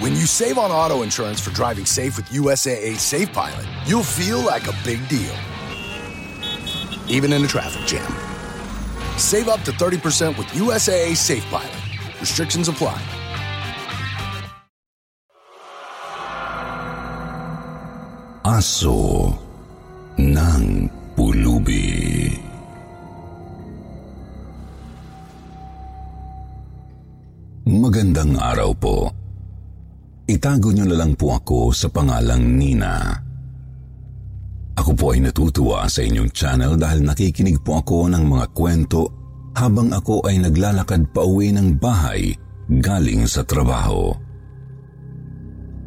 When you save on auto insurance for driving safe with USAA Safe Pilot, you'll feel like a big deal. Even in a traffic jam. Save up to 30% with USAA Safe Pilot. Restrictions apply. Aso ng Pulubi Magandang araw po. Itago niyo na lang po ako sa pangalang Nina. Ako po ay natutuwa sa inyong channel dahil nakikinig po ako ng mga kwento habang ako ay naglalakad pa uwi ng bahay galing sa trabaho.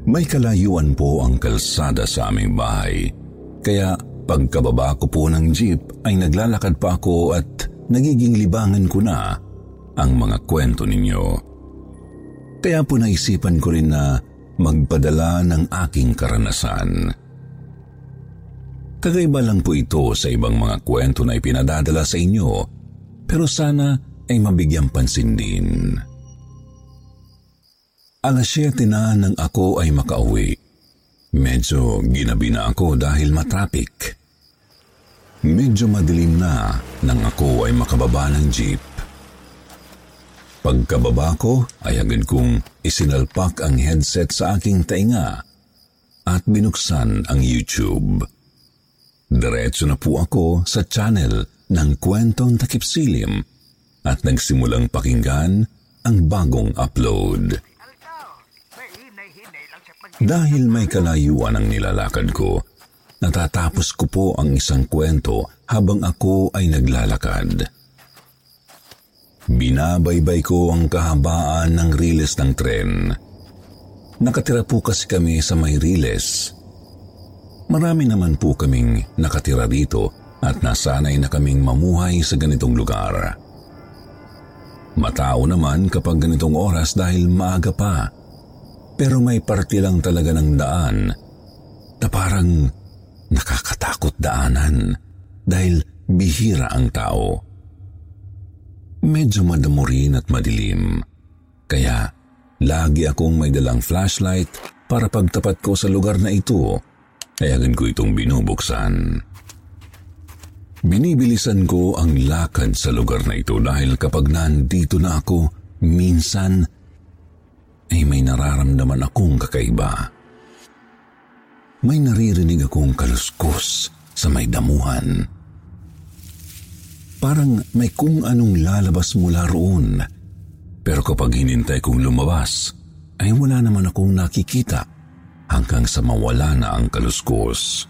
May kalayuan po ang kalsada sa aming bahay, kaya pagkababa ko po ng jeep ay naglalakad pa ako at nagiging libangan ko na ang mga kwento ninyo. Kaya po naisipan ko rin na magpadala ng aking karanasan. Kagaiba lang po ito sa ibang mga kwento na ipinadadala sa inyo, pero sana ay mabigyang pansin din. Alas 7 na nang ako ay makauwi. Medyo ginabi na ako dahil matrapik. Medyo madilim na nang ako ay makababa ng jeep. Pagkababa ko ay agad kong isinalpak ang headset sa aking tainga at binuksan ang YouTube. Diretso na po ako sa channel ng kwentong takipsilim at nagsimulang pakinggan ang bagong upload. Dahil may kalayuan ang nilalakad ko, natatapos ko po ang isang kwento habang ako ay naglalakad. Binabaybay ko ang kahabaan ng riles ng tren. Nakatira po kasi kami sa may riles. Marami naman po kaming nakatira dito at nasanay na kaming mamuhay sa ganitong lugar. Matao naman kapag ganitong oras dahil maaga pa. Pero may parte lang talaga ng daan na parang nakakatakot daanan dahil bihira ang tao. Medyo madamo at madilim. Kaya lagi akong may dalang flashlight para pagtapat ko sa lugar na ito ay agad ko itong binubuksan. Binibilisan ko ang lakad sa lugar na ito dahil kapag nandito na ako, minsan ay may nararamdaman akong kakaiba. May naririnig akong kaluskos sa may damuhan. Parang may kung anong lalabas mula roon. Pero kapag hinintay kong lumabas, ay wala naman akong nakikita hanggang sa mawala na ang kaluskos.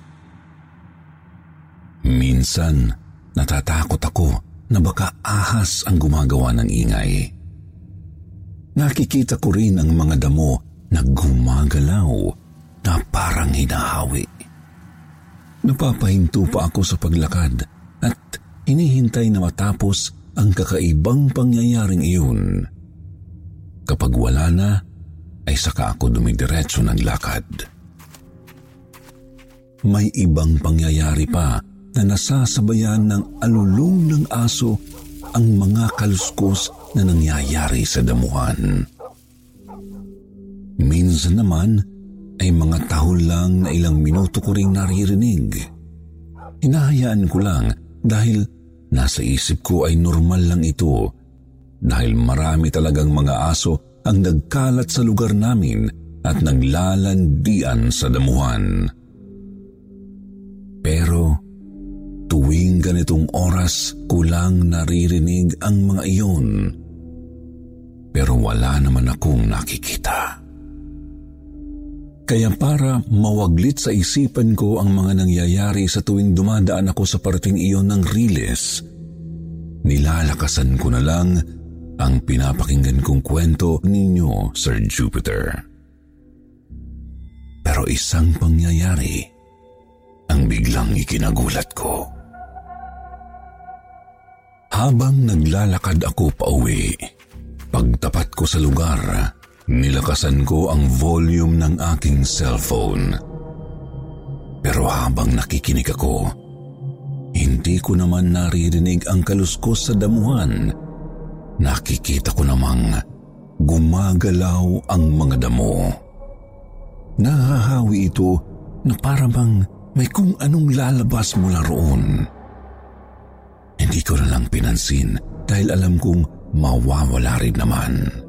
Minsan, natatakot ako na baka ahas ang gumagawa ng ingay. Nakikita ko rin ang mga damo na gumagalaw na parang hinahawi. Napapahinto pa ako sa paglakad at inihintay na matapos ang kakaibang pangyayaring iyon. Kapag wala na, ay saka ako dumidiretso ng lakad. May ibang pangyayari pa na nasasabayan ng alulong ng aso ang mga kaluskos na nangyayari sa damuhan. Minsan naman ay mga tahol lang na ilang minuto ko ring naririnig. Hinahayaan ko lang dahil nasa isip ko ay normal lang ito dahil marami talagang mga aso ang nagkalat sa lugar namin at naglalandian sa damuhan. Pero tuwing ganitong oras kulang naririnig ang mga iyon. Pero wala naman akong nakikita. Kaya para mawaglit sa isipan ko ang mga nangyayari sa tuwing dumadaan ako sa parating iyon ng riles, nilalakasan ko na lang ang pinapakinggan kong kwento ninyo, Sir Jupiter. Pero isang pangyayari ang biglang ikinagulat ko. Habang naglalakad ako pa uwi, pagtapat ko sa lugar, nilakasan ko ang volume ng aking cellphone. Pero habang nakikinig ako, hindi ko naman naririnig ang kaluskos sa damuhan nakikita ko namang gumagalaw ang mga damo. Nahahawi ito na para bang may kung anong lalabas mula roon. Hindi ko na lang pinansin dahil alam kong mawawala rin naman.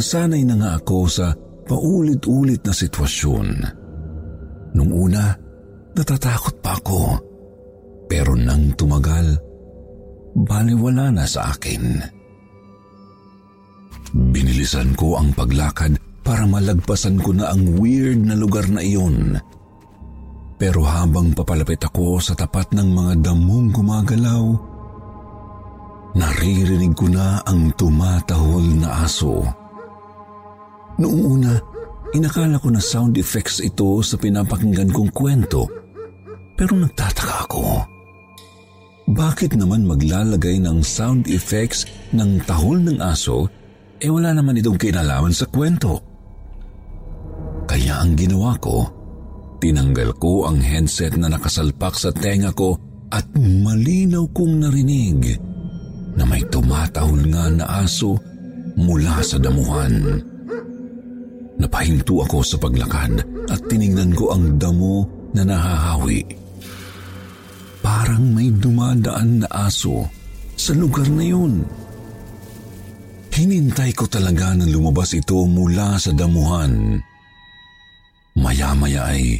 Nasanay na nga ako sa paulit-ulit na sitwasyon. Nung una, natatakot pa ako. Pero nang tumagal, baliwala na sa akin. Binilisan ko ang paglakad para malagpasan ko na ang weird na lugar na iyon. Pero habang papalapit ako sa tapat ng mga damong gumagalaw, naririnig ko na ang tumatahol na aso. Noong una, inakala ko na sound effects ito sa pinapakinggan kong kwento, pero nagtataka ako. Bakit naman maglalagay ng sound effects ng tahol ng aso eh wala naman itong kinalaman sa kwento? Kaya ang ginawa ko, tinanggal ko ang headset na nakasalpak sa tenga ko at malinaw kong narinig na may tumatahol nga na aso mula sa damuhan. Napahinto ako sa paglakad at tiningnan ko ang damo na nahahawi. Parang may dumadaan na aso sa lugar na yun. Hinintay ko talaga na lumabas ito mula sa damuhan. Maya-maya ay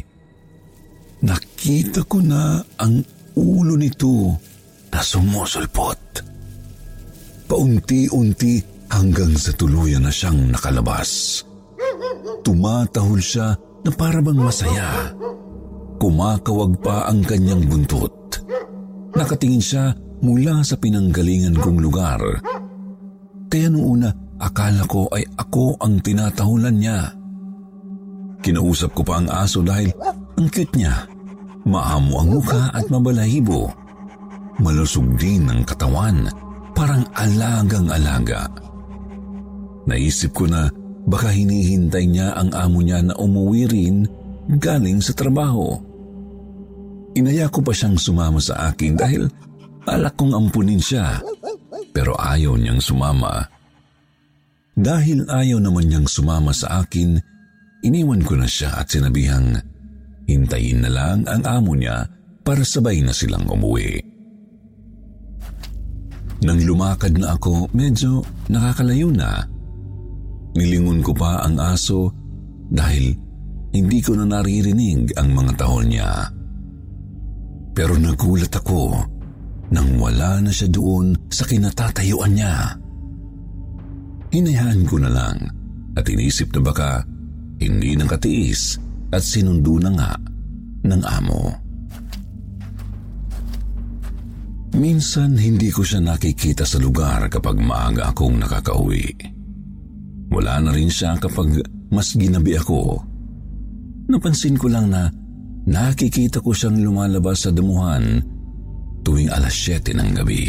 nakita ko na ang ulo nito na sumusulpot. Paunti-unti hanggang sa tuluyan na siyang nakalabas. Tumatahol siya na parabang masaya. Kumakawag pa ang kanyang buntot. Nakatingin siya mula sa pinanggalingan kong lugar. Kaya noong una, akala ko ay ako ang tinatahulan niya. Kinausap ko pa ang aso dahil ang cute niya. Maamo ang mukha at mabalahibo. Malusog din ang katawan, parang alagang-alaga. Naisip ko na baka hinihintay niya ang amo niya na umuwi rin galing sa trabaho. Inaya ko pa siyang sumama sa akin dahil alak kong ampunin siya. Pero ayaw niyang sumama. Dahil ayaw naman niyang sumama sa akin, iniwan ko na siya at sinabihang hintayin na lang ang amo niya para sabay na silang umuwi. Nang lumakad na ako, medyo nakakalayo na. Nilingon ko pa ang aso dahil hindi ko na naririnig ang mga tahol niya. Pero nagulat ako nang wala na siya doon sa kinatatayuan niya. Hinayaan ko na lang at inisip na baka hindi nakatiis at sinundo na nga ng amo. Minsan hindi ko siya nakikita sa lugar kapag maaga akong nakakauwi. Wala na rin siya kapag mas ginabi ako. Napansin ko lang na nakikita ko siyang lumalabas sa damuhan tuwing alas 7 ng gabi.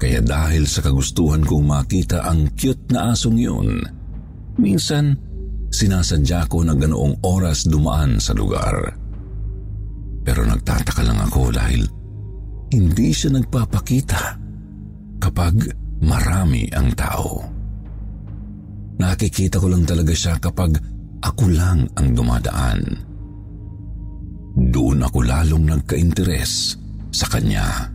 Kaya dahil sa kagustuhan kong makita ang cute na asong yun, minsan sinasadya ko na ganoong oras dumaan sa lugar. Pero nagtataka lang ako dahil hindi siya nagpapakita kapag marami ang tao. Nakikita ko lang talaga siya kapag ako lang ang dumadaan. Doon ako lalong nagka-interes sa kanya.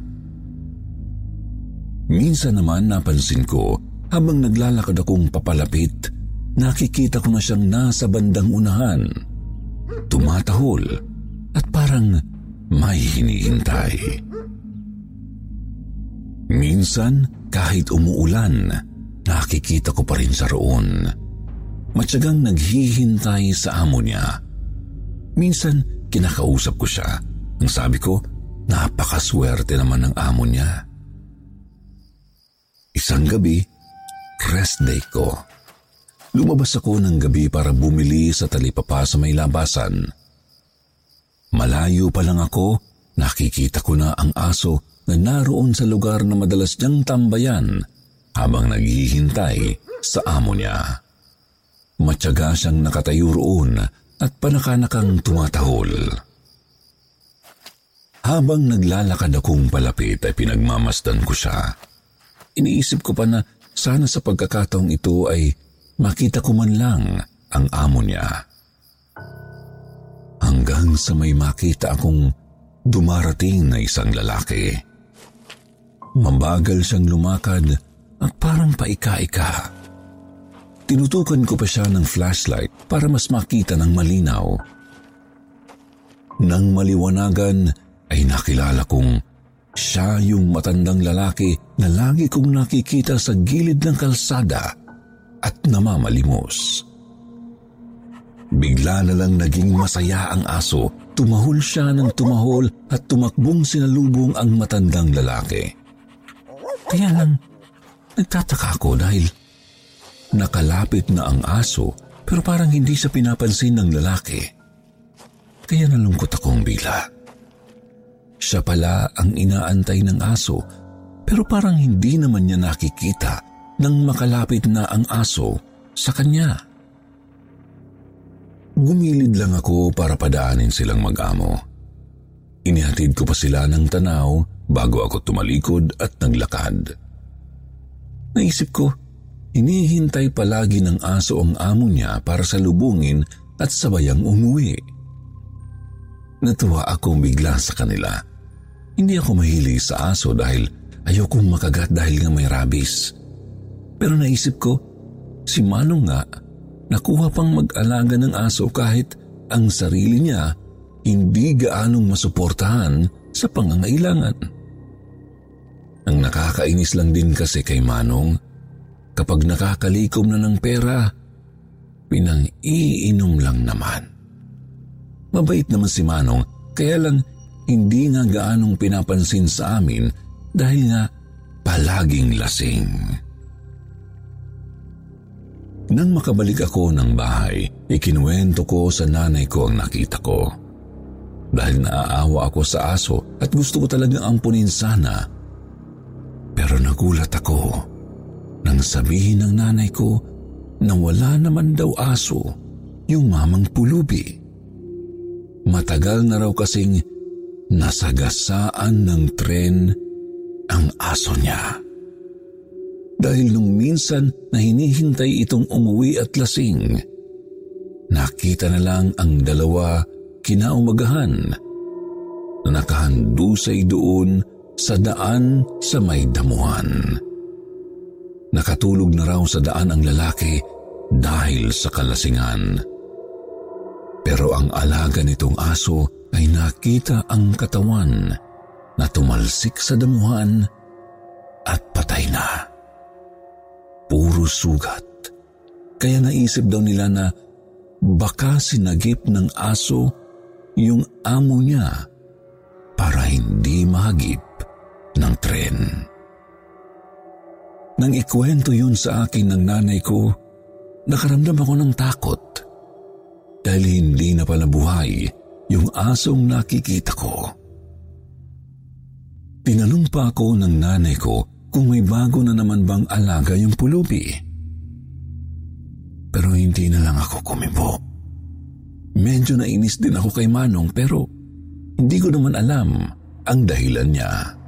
Minsan naman napansin ko habang naglalakad akong papalapit, nakikita ko na siyang nasa bandang unahan. Tumatahol at parang may hinihintay. Minsan, kahit umuulan, nakikita ko pa rin sa roon. Matyagang naghihintay sa amo niya. Minsan, Kinakausap ko siya. Ang sabi ko, napakaswerte naman ng amo niya. Isang gabi, rest day ko. Lumabas ako ng gabi para bumili sa talipapa sa may labasan. Malayo pa lang ako, nakikita ko na ang aso na naroon sa lugar na madalas niyang tambayan habang naghihintay sa amo niya. Matyaga siyang nakatayo roon at panakanakang tumatahol. Habang naglalakad akong palapit ay pinagmamasdan ko siya. Iniisip ko pa na sana sa pagkakataong ito ay makita ko man lang ang amo niya. Hanggang sa may makita akong dumarating na isang lalaki. Mabagal siyang lumakad at parang paika-ika. Tinutukan ko pa siya ng flashlight para mas makita ng malinaw. Nang maliwanagan ay nakilala kong siya yung matandang lalaki na lagi kong nakikita sa gilid ng kalsada at namamalimos. Bigla na lang naging masaya ang aso. Tumahol siya ng tumahol at tumakbong sinalubong ang matandang lalaki. Kaya lang, nagtataka ako dahil nakalapit na ang aso pero parang hindi siya pinapansin ng lalaki. Kaya nalungkot akong bigla. Siya pala ang inaantay ng aso pero parang hindi naman niya nakikita nang makalapit na ang aso sa kanya. Gumilid lang ako para padaanin silang mag-amo. Inihatid ko pa sila ng tanaw bago ako tumalikod at naglakad. Naisip ko, inihintay palagi ng aso ang amo niya para salubungin at sabayang umuwi. Natuwa akong bigla sa kanila. Hindi ako mahilig sa aso dahil ayokong makagat dahil nga may rabies. Pero naisip ko, si Manong nga, nakuha pang mag-alaga ng aso kahit ang sarili niya hindi gaanong masuportahan sa pangangailangan. Ang nakakainis lang din kasi kay Manong, kapag nakakalikom na ng pera, pinang-iinom lang naman. Mabait naman si Manong, kaya lang hindi nga gaanong pinapansin sa amin dahil nga palaging lasing. Nang makabalik ako ng bahay, ikinuwento ko sa nanay ko ang nakita ko. Dahil naaawa ako sa aso at gusto ko talagang ampunin sana. Pero nagulat ako nang sabihin ng nanay ko na wala naman daw aso yung mamang pulubi. Matagal na raw kasing nasagasaan ng tren ang aso niya dahil nung minsan na hinihintay itong umuwi at lasing, nakita na lang ang dalawa kinaumagahan na nakahandusay doon sa daan sa may damuhan. Nakatulog na raw sa daan ang lalaki dahil sa kalasingan. Pero ang alaga nitong aso ay nakita ang katawan na tumalsik sa damuhan at patay na puro sugat. Kaya naisip daw nila na baka sinagip ng aso yung amo niya para hindi mahagip ng tren. Nang ikwento yun sa akin ng nanay ko, nakaramdam ako ng takot dahil hindi na pala buhay yung asong nakikita ko. Tinanong pa ako ng nanay ko kung may bago na naman bang alaga yung pulubi. Pero hindi na lang ako kumibo. Medyo nainis din ako kay Manong pero hindi ko naman alam ang dahilan niya.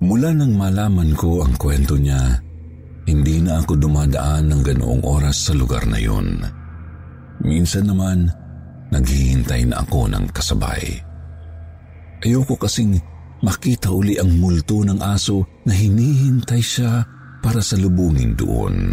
Mula nang malaman ko ang kwento niya, hindi na ako dumadaan ng ganoong oras sa lugar na yun. Minsan naman, naghihintay na ako ng kasabay. Ayoko kasing makita uli ang multo ng aso na hinihintay siya para salubungin doon.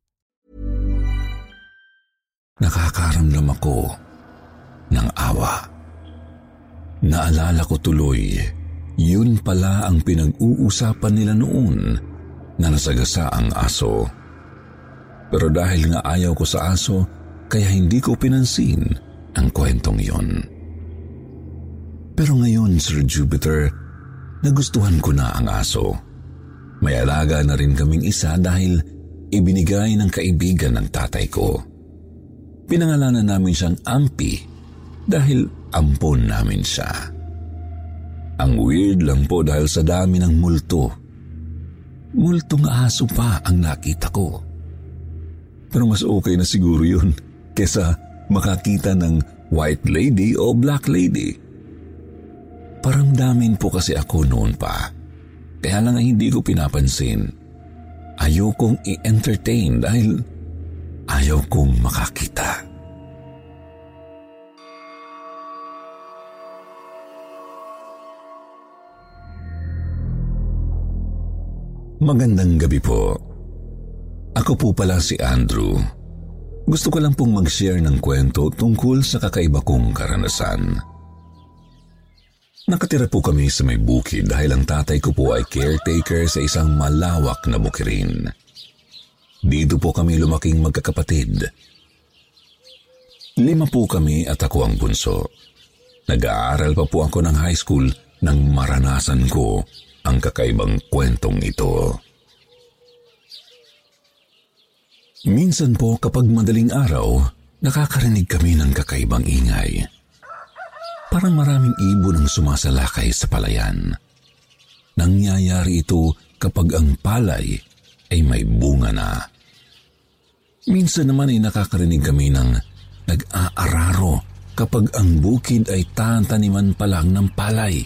Nakakaramdam ako ng awa. Naalala ko tuloy, yun pala ang pinag-uusapan nila noon na nasagasa ang aso. Pero dahil nga ayaw ko sa aso, kaya hindi ko pinansin ang kwentong yon. Pero ngayon, Sir Jupiter, nagustuhan ko na ang aso. May alaga na rin kaming isa dahil ibinigay ng kaibigan ng tatay ko. Pinangalanan namin siyang Ampi dahil ampon namin siya. Ang weird lang po dahil sa dami ng multo. Multong aso pa ang nakita ko. Pero mas okay na siguro yun kesa makakita ng white lady o black lady. Parang damin po kasi ako noon pa. Kaya lang hindi ko pinapansin. Ayokong i-entertain dahil ayaw kong makakita. Magandang gabi po. Ako po pala si Andrew. Gusto ko lang pong mag-share ng kwento tungkol sa kakaiba kong karanasan. Nakatira po kami sa may bukid dahil ang tatay ko po ay caretaker sa isang malawak na bukirin. Dito po kami lumaking magkakapatid. Lima po kami at ako ang bunso. Nag-aaral pa po ako ng high school nang maranasan ko ang kakaibang kwentong ito. Minsan po kapag madaling araw, nakakarinig kami ng kakaibang ingay. Parang maraming ibon ang sumasalakay sa palayan. Nangyayari ito kapag ang palay ay may bunga na. Minsan naman ay nakakarinig kami ng nag-aararo kapag ang bukid ay tataniman pa lang ng palay.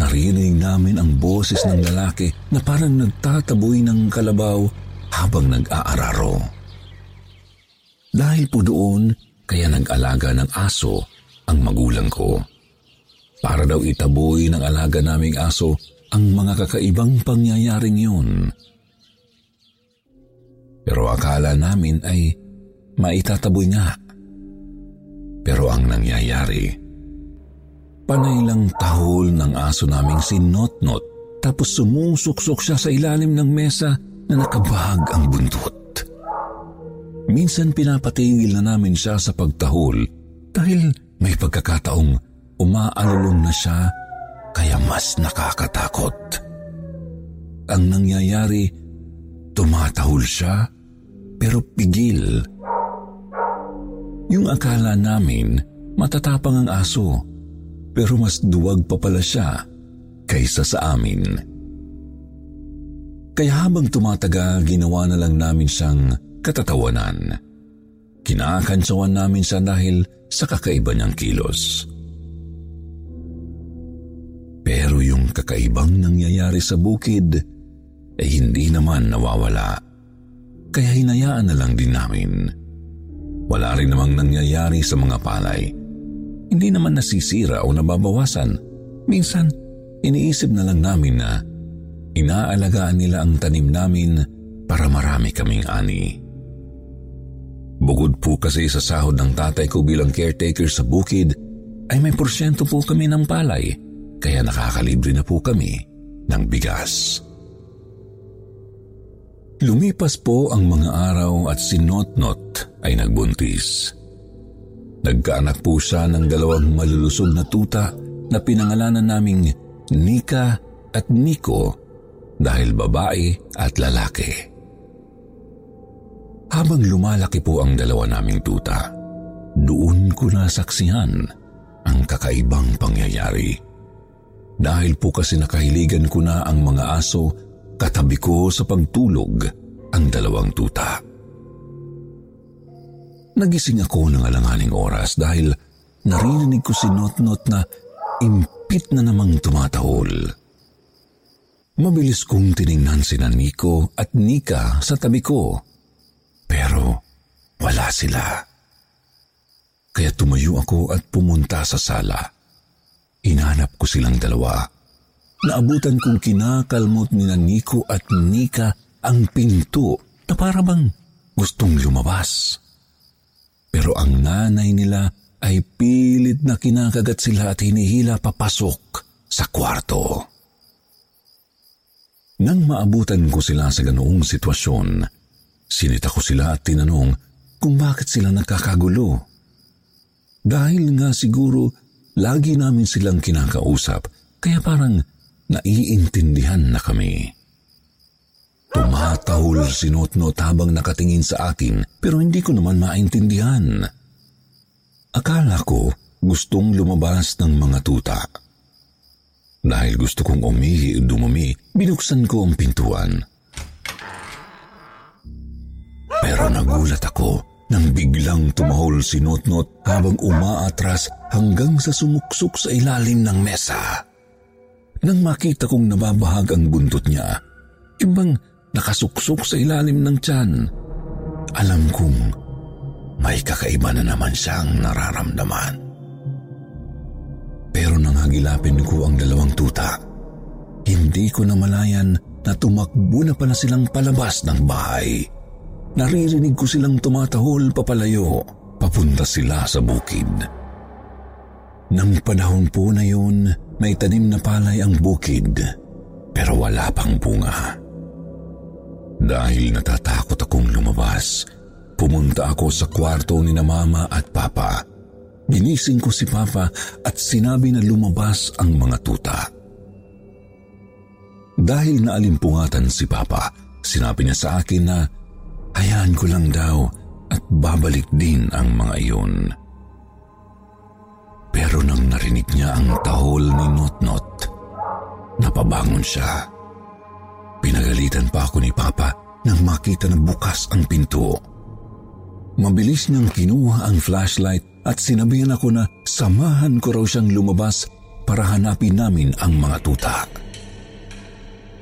Narinig namin ang boses ng lalaki na parang nagtataboy ng kalabaw habang nag-aararo. Dahil po doon, kaya nag-alaga ng aso ang magulang ko. Para daw itaboy ng alaga naming aso ang mga kakaibang pangyayaring yun. Pero akala namin ay maitataboy nga. Pero ang nangyayari, panay lang tahol ng aso naming si Notnot tapos sumusuksok siya sa ilalim ng mesa na nakabahag ang buntot. Minsan pinapatigil na namin siya sa pagtahol dahil may pagkakataong umaalulong na siya kaya mas nakakatakot. Ang nangyayari, tumatahol siya pero pigil. Yung akala namin matatapang ang aso pero mas duwag pa pala siya kaysa sa amin. Kaya habang tumatagal, ginawa na lang namin siyang katatawanan. Kinakantsawan namin siya dahil sa kakaiba niyang kilos. Pero yung kakaibang nangyayari sa bukid ay hindi naman nawawala. Kaya hinayaan na lang din namin. Wala rin namang nangyayari sa mga palay. Hindi naman nasisira o nababawasan. Minsan, iniisip na lang namin na inaalagaan nila ang tanim namin para marami kaming ani. Bukod po kasi sa sahod ng tatay ko bilang caretaker sa bukid, ay may porsyento po kami ng palay, kaya nakakalibre na po kami ng bigas. Lumipas po ang mga araw at si Notnot ay nagbuntis. Nagkaanak po siya ng dalawang malulusog na tuta na pinangalanan naming Nika at Nico dahil babae at lalaki. Habang lumalaki po ang dalawa naming tuta, doon ko nasaksihan ang kakaibang pangyayari. Dahil po kasi nakahiligan ko na ang mga aso, katabi ko sa pagtulog ang dalawang tuta. Nagising ako ng alanganing oras dahil narinig ko si Notnot na impit na namang tumatahol. Mabilis kong tiningnan si Nico at Nika sa tabi ko. Pero wala sila. Kaya tumayo ako at pumunta sa sala. Inanap ko silang dalawa. Naabutan kong kinakalmot ni Nico at Nika ang pinto na parabang gustong lumabas. Pero ang nanay nila ay pilit na kinakagat sila at hinihila papasok sa kwarto. Nang maabutan ko sila sa ganoong sitwasyon, sinita ko sila at tinanong kung bakit sila nakakagulo. Dahil nga siguro lagi namin silang kinakausap, kaya parang naiintindihan na kami. Tumatahol si Notnot habang nakatingin sa akin pero hindi ko naman maintindihan. Akala ko gustong lumabas ng mga tuta. Dahil gusto kong umihi o dumumi, binuksan ko ang pintuan. Pero nagulat ako nang biglang tumahol si Notnot habang umaatras hanggang sa sumuksok sa ilalim ng mesa. Nang makita kong nababahag ang buntot niya, ibang nakasuksok sa ilalim ng tiyan. Alam kong may kakaiba na naman siyang nararamdaman. Pero nang hagilapin ko ang dalawang tuta, hindi ko namalayan na tumakbo na pala silang palabas ng bahay. Naririnig ko silang tumatahol papalayo, papunta sila sa bukid. Nang panahon po na yun, may tanim na palay ang bukid, pero wala pang bunga. Dahil natatakot akong lumabas, pumunta ako sa kwarto ni na mama at papa. Ginising ko si papa at sinabi na lumabas ang mga tuta. Dahil naalimpungatan si papa, sinabi niya sa akin na hayaan ko lang daw at babalik din ang mga iyon. Pero nang narinig niya ang tahol ni Notnot, napabangon siya. Pinagalitan pa ako ni Papa nang makita na bukas ang pinto. Mabilis niyang kinuha ang flashlight at sinabihan ako na samahan ko raw siyang lumabas para hanapin namin ang mga tuta.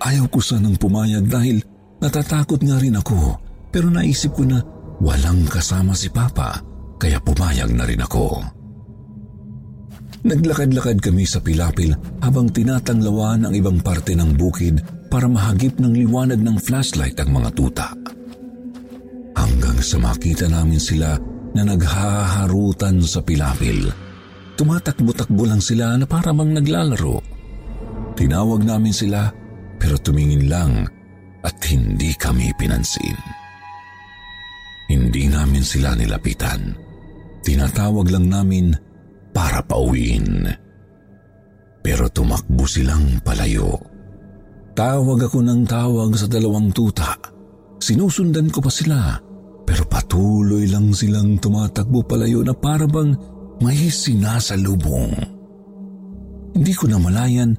Ayaw ko sanang pumayag dahil natatakot nga rin ako pero naisip ko na walang kasama si Papa kaya pumayag na rin ako. Naglakad-lakad kami sa pilapil habang tinatanglawan ang ibang parte ng bukid para mahagip ng liwanag ng flashlight ang mga tuta. Hanggang sa makita namin sila na naghaharutan sa pilapil. Tumatakbo-takbo lang sila na para bang naglalaro. Tinawag namin sila pero tumingin lang at hindi kami pinansin. Hindi namin sila nilapitan. Tinatawag lang namin para pauwiin. Pero tumakbo silang palayo. Tawag ako ng tawag sa dalawang tuta. Sinusundan ko pa sila, pero patuloy lang silang tumatakbo palayo na parabang may sinasalubong. Hindi ko namalayan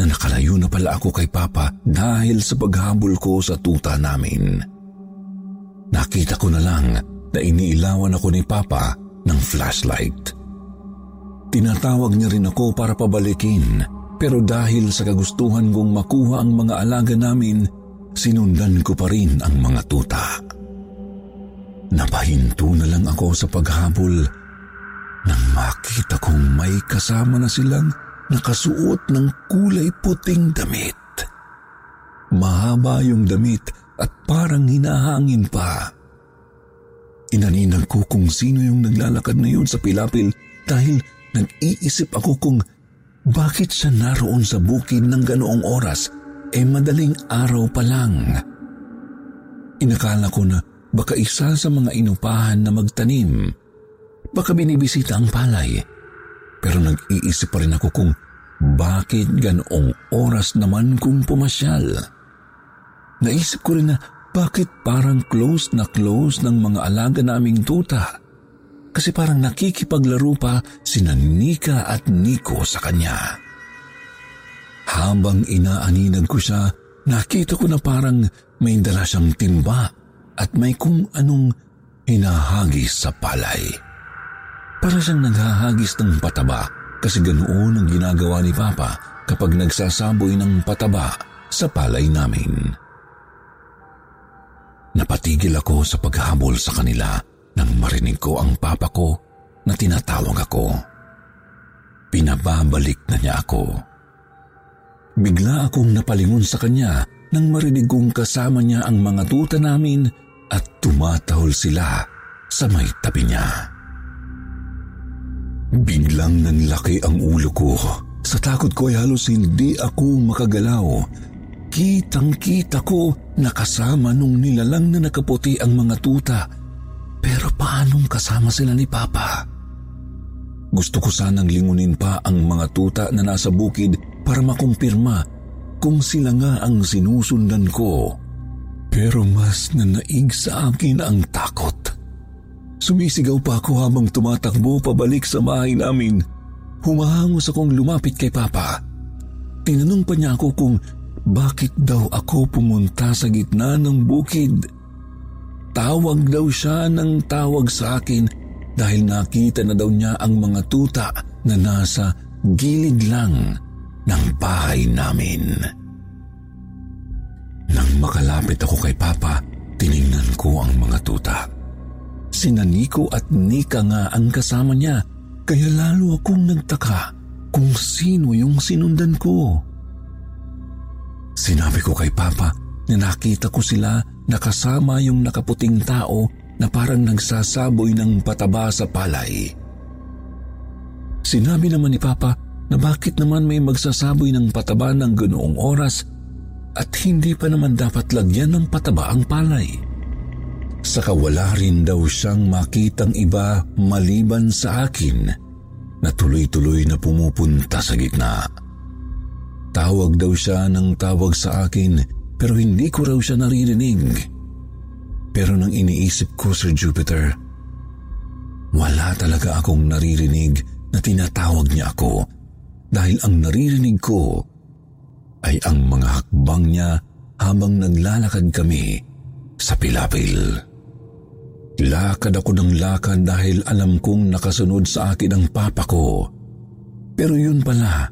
na nakalayo na pala ako kay Papa dahil sa paghabol ko sa tuta namin. Nakita ko na lang na iniilawan ako ni Papa ng flashlight. Tinatawag niya rin ako para pabalikin pero dahil sa kagustuhan kong makuha ang mga alaga namin, sinundan ko pa rin ang mga tuta. Napahinto na lang ako sa paghabol nang makita kong may kasama na silang nakasuot ng kulay puting damit. Mahaba yung damit at parang hinahangin pa. Inaninag ko kung sino yung naglalakad na yun sa pilapil dahil nag-iisip ako kung bakit siya naroon sa bukid ng ganoong oras? Eh madaling araw pa lang. Inakala ko na baka isa sa mga inupahan na magtanim. Baka binibisita ang palay. Pero nag-iisip pa rin ako kung bakit ganoong oras naman kung pumasyal. Naisip ko rin na bakit parang close na close ng mga alaga naming tuta. Kasi parang nakikipaglaro pa sina Nika at Nico sa kanya. Habang inaaninag ko siya, nakita ko na parang may dala siyang timba at may kung anong hinahagis sa palay. Para siyang naghahagis ng pataba kasi ganoon ang ginagawa ni Papa kapag nagsasaboy ng pataba sa palay namin. Napatigil ako sa paghabol sa kanila nang marinig ko ang papa ko na tinatawag ako. Pinababalik na niya ako. Bigla akong napalingon sa kanya nang marinig kong kasama niya ang mga tuta namin at tumatahol sila sa may tabi niya. Biglang nanlaki ang ulo ko. Sa takot ko ay halos hindi ako makagalaw. Kitang-kita ko na kasama nung nilalang na nakaputi ang mga tuta. Pero paanong kasama sila ni Papa? Gusto ko sanang lingunin pa ang mga tuta na nasa bukid para makumpirma kung sila nga ang sinusundan ko. Pero mas nanaig sa akin ang takot. Sumisigaw pa ako habang tumatakbo pabalik sa bahay namin. Humahangos akong lumapit kay Papa. Tinanong pa niya ako kung bakit daw ako pumunta sa gitna ng bukid. Tawag daw siya ng tawag sa akin dahil nakita na daw niya ang mga tuta na nasa gilid lang ng bahay namin. Nang makalapit ako kay Papa, tiningnan ko ang mga tuta. Sina Nico at Nika nga ang kasama niya, kaya lalo akong nagtaka kung sino yung sinundan ko. Sinabi ko kay Papa na nakita ko sila nakasama yung nakaputing tao na parang nagsasaboy ng pataba sa palay. Sinabi naman ni Papa na bakit naman may magsasaboy ng pataba ng ganoong oras at hindi pa naman dapat lagyan ng pataba ang palay. Saka wala rin daw siyang makitang iba maliban sa akin na tuloy-tuloy na pumupunta sa gitna. Tawag daw siya ng tawag sa akin pero hindi ko raw siya naririnig. Pero nang iniisip ko, Sir Jupiter, wala talaga akong naririnig na tinatawag niya ako dahil ang naririnig ko ay ang mga hakbang niya habang naglalakad kami sa pilapil. Lakad ako ng lakad dahil alam kong nakasunod sa akin ang papa ko. Pero yun pala,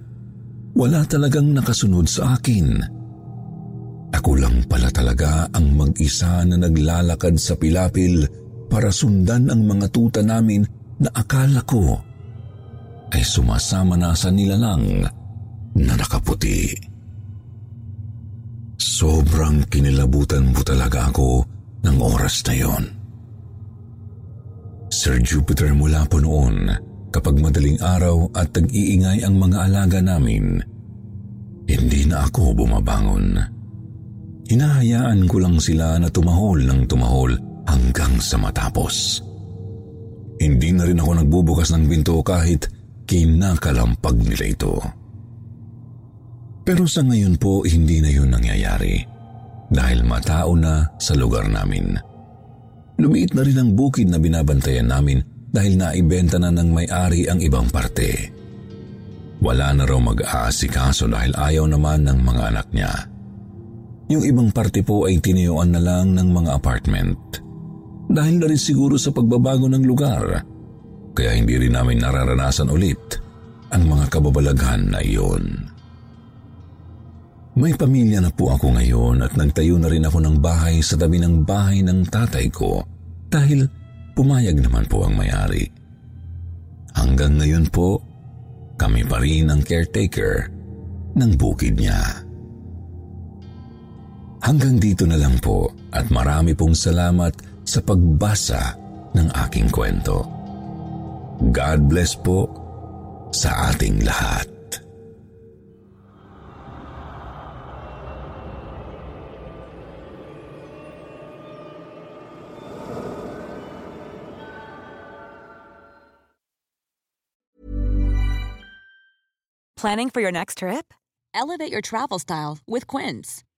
wala talagang nakasunod sa akin. Ako lang pala talaga ang mag-isa na naglalakad sa pilapil para sundan ang mga tuta namin na akala ko ay sumasama na sa nilalang na nakaputi. Sobrang kinilabutan po talaga ako ng oras na yon. Sir Jupiter mula po noon, kapag madaling araw at tag-iingay ang mga alaga namin, hindi na ako bumabangon. Hinahayaan ko lang sila na tumahol ng tumahol hanggang sa matapos. Hindi na rin ako nagbubukas ng binto kahit kinakalampag nila ito. Pero sa ngayon po, hindi na yun nangyayari dahil matao na sa lugar namin. Lumiit na rin ang bukid na binabantayan namin dahil naibenta na ng may-ari ang ibang parte. Wala na raw mag-aasikaso dahil ayaw naman ng mga anak niya. Yung ibang parte po ay tiniyuan na lang ng mga apartment. Dahil na rin siguro sa pagbabago ng lugar, kaya hindi rin namin nararanasan ulit ang mga kababalaghan na iyon. May pamilya na po ako ngayon at nagtayo na rin ako ng bahay sa tabi ng bahay ng tatay ko dahil pumayag naman po ang may-ari. Hanggang ngayon po, kami pa rin ang caretaker ng bukid niya. Hanggang dito na lang po at marami pong salamat sa pagbasa ng aking kwento. God bless po sa ating lahat. Planning for your next trip? Elevate your travel style with Quince.